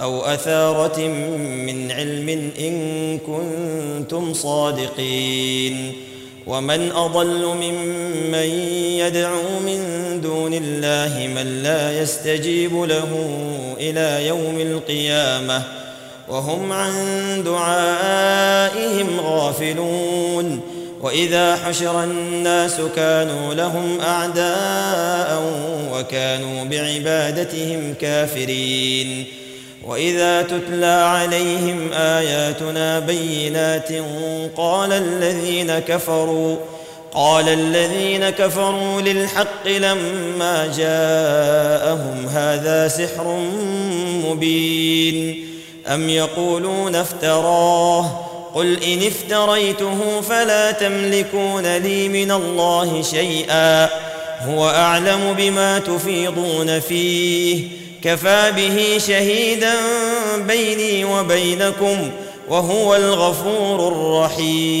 أو أثارة من علم إن كنتم صادقين. ومن أضل ممن يدعو من دون الله من لا يستجيب له إلى يوم القيامة وهم عن دعائهم غافلون. وإذا حشر الناس كانوا لهم أعداء وكانوا بعبادتهم كافرين. واذا تتلى عليهم اياتنا بينات قال الذين كفروا قال الذين كفروا للحق لما جاءهم هذا سحر مبين. ام يقولون افتراه؟ قل ان افتريته فلا تملكون لي من الله شيئا هو اعلم بما تفيضون فيه. كفى به شهيدا بيني وبينكم وهو الغفور الرحيم.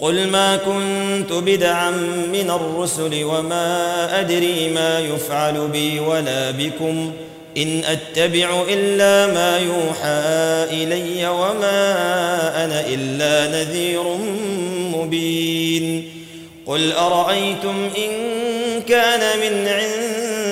قل ما كنت بدعا من الرسل وما أدري ما يفعل بي ولا بكم. إن أتبع إلا ما يوحى إلي وما أنا إلا نذير مبين. قل أرأيتم إن كان من عند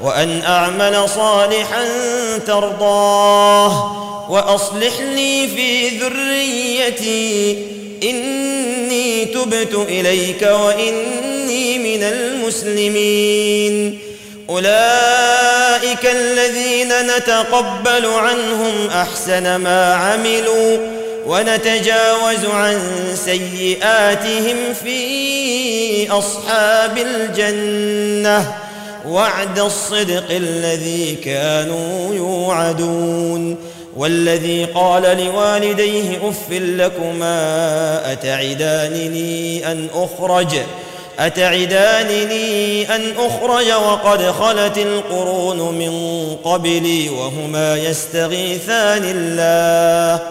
وأن أعمل صالحا ترضاه وأصلح لي في ذريتي. إني تبت إليك وإني من المسلمين. أولئك الذين نتقبل عنهم أحسن ما عملوا ونتجاوز عن سيئاتهم في أصحاب الجنة. وعد الصدق الذي كانوا يوعدون. والذي قال لوالديه أف لكما أتعدانني أن أخرج؟ أتعدانني أن أخرج وقد خلت القرون من قبلي وهما يستغيثان الله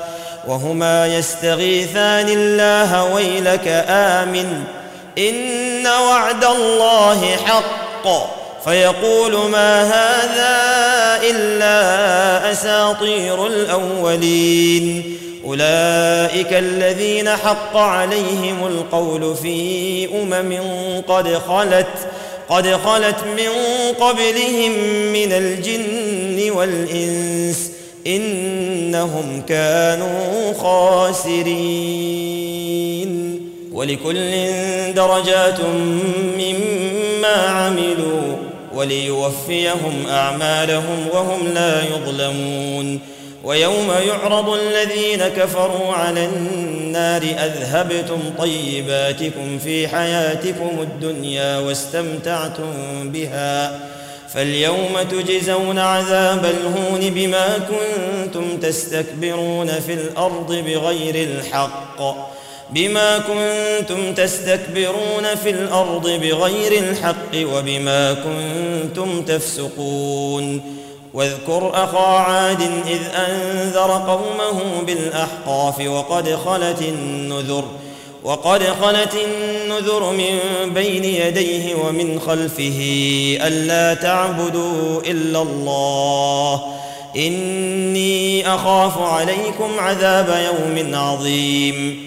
وهما يستغيثان الله ويلك آمن. إن وعد الله حق. فيقول ما هذا إلا أساطير الأولين. أولئك الذين حق عليهم القول في أمم قد خلت قد خلت من قبلهم من الجن والإنس. إنهم كانوا خاسرين. ولكل درجات مما عملوا. وليوفيهم أعمالهم وهم لا يظلمون ويوم يعرض الذين كفروا على النار أذهبتم طيباتكم في حياتكم الدنيا واستمتعتم بها فاليوم تجزون عذاب الهون بما كنتم تستكبرون في الأرض بغير الحق بما كنتم تستكبرون في الأرض بغير الحق وبما كنتم تفسقون. واذكر أخا عاد إذ أنذر قومه بالأحقاف وقد خلت النذر وقد خلت النذر من بين يديه ومن خلفه ألا تعبدوا إلا الله. إني أخاف عليكم عذاب يوم عظيم.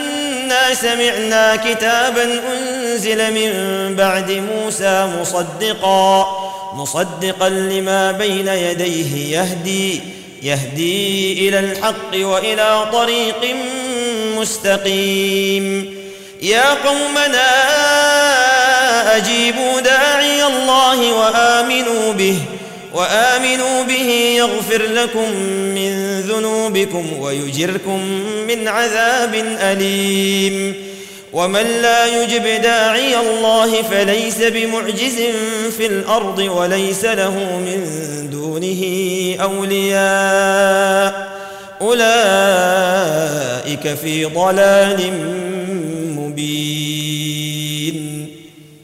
سمعنا كتابا أنزل من بعد موسى مصدقا مصدقا لما بين يديه يهدي يهدي إلى الحق وإلى طريق مستقيم. يا قومنا أجيبوا داعي الله وآمنوا به. وآمنوا به يغفر لكم من ذنوبكم ويجركم من عذاب أليم. ومن لا يجب داعي الله فليس بمعجز في الأرض وليس له من دونه أولياء. أولئك في ضلال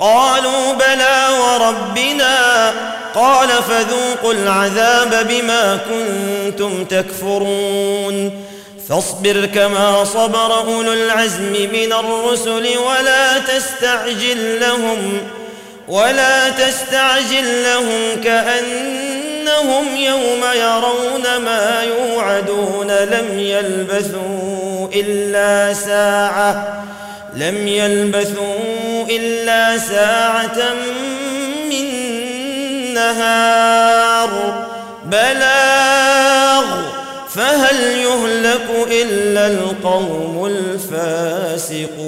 قالوا بلى وربنا قال فذوقوا العذاب بما كنتم تكفرون فاصبر كما صبر أولو العزم من الرسل ولا تستعجل لهم ولا تستعجل لهم كأنهم يوم يرون ما يوعدون لم يلبثوا إلا ساعة لم يلبثوا إلا ساعة من نهار بلاغ فهل يهلك إلا القوم الفاسقون؟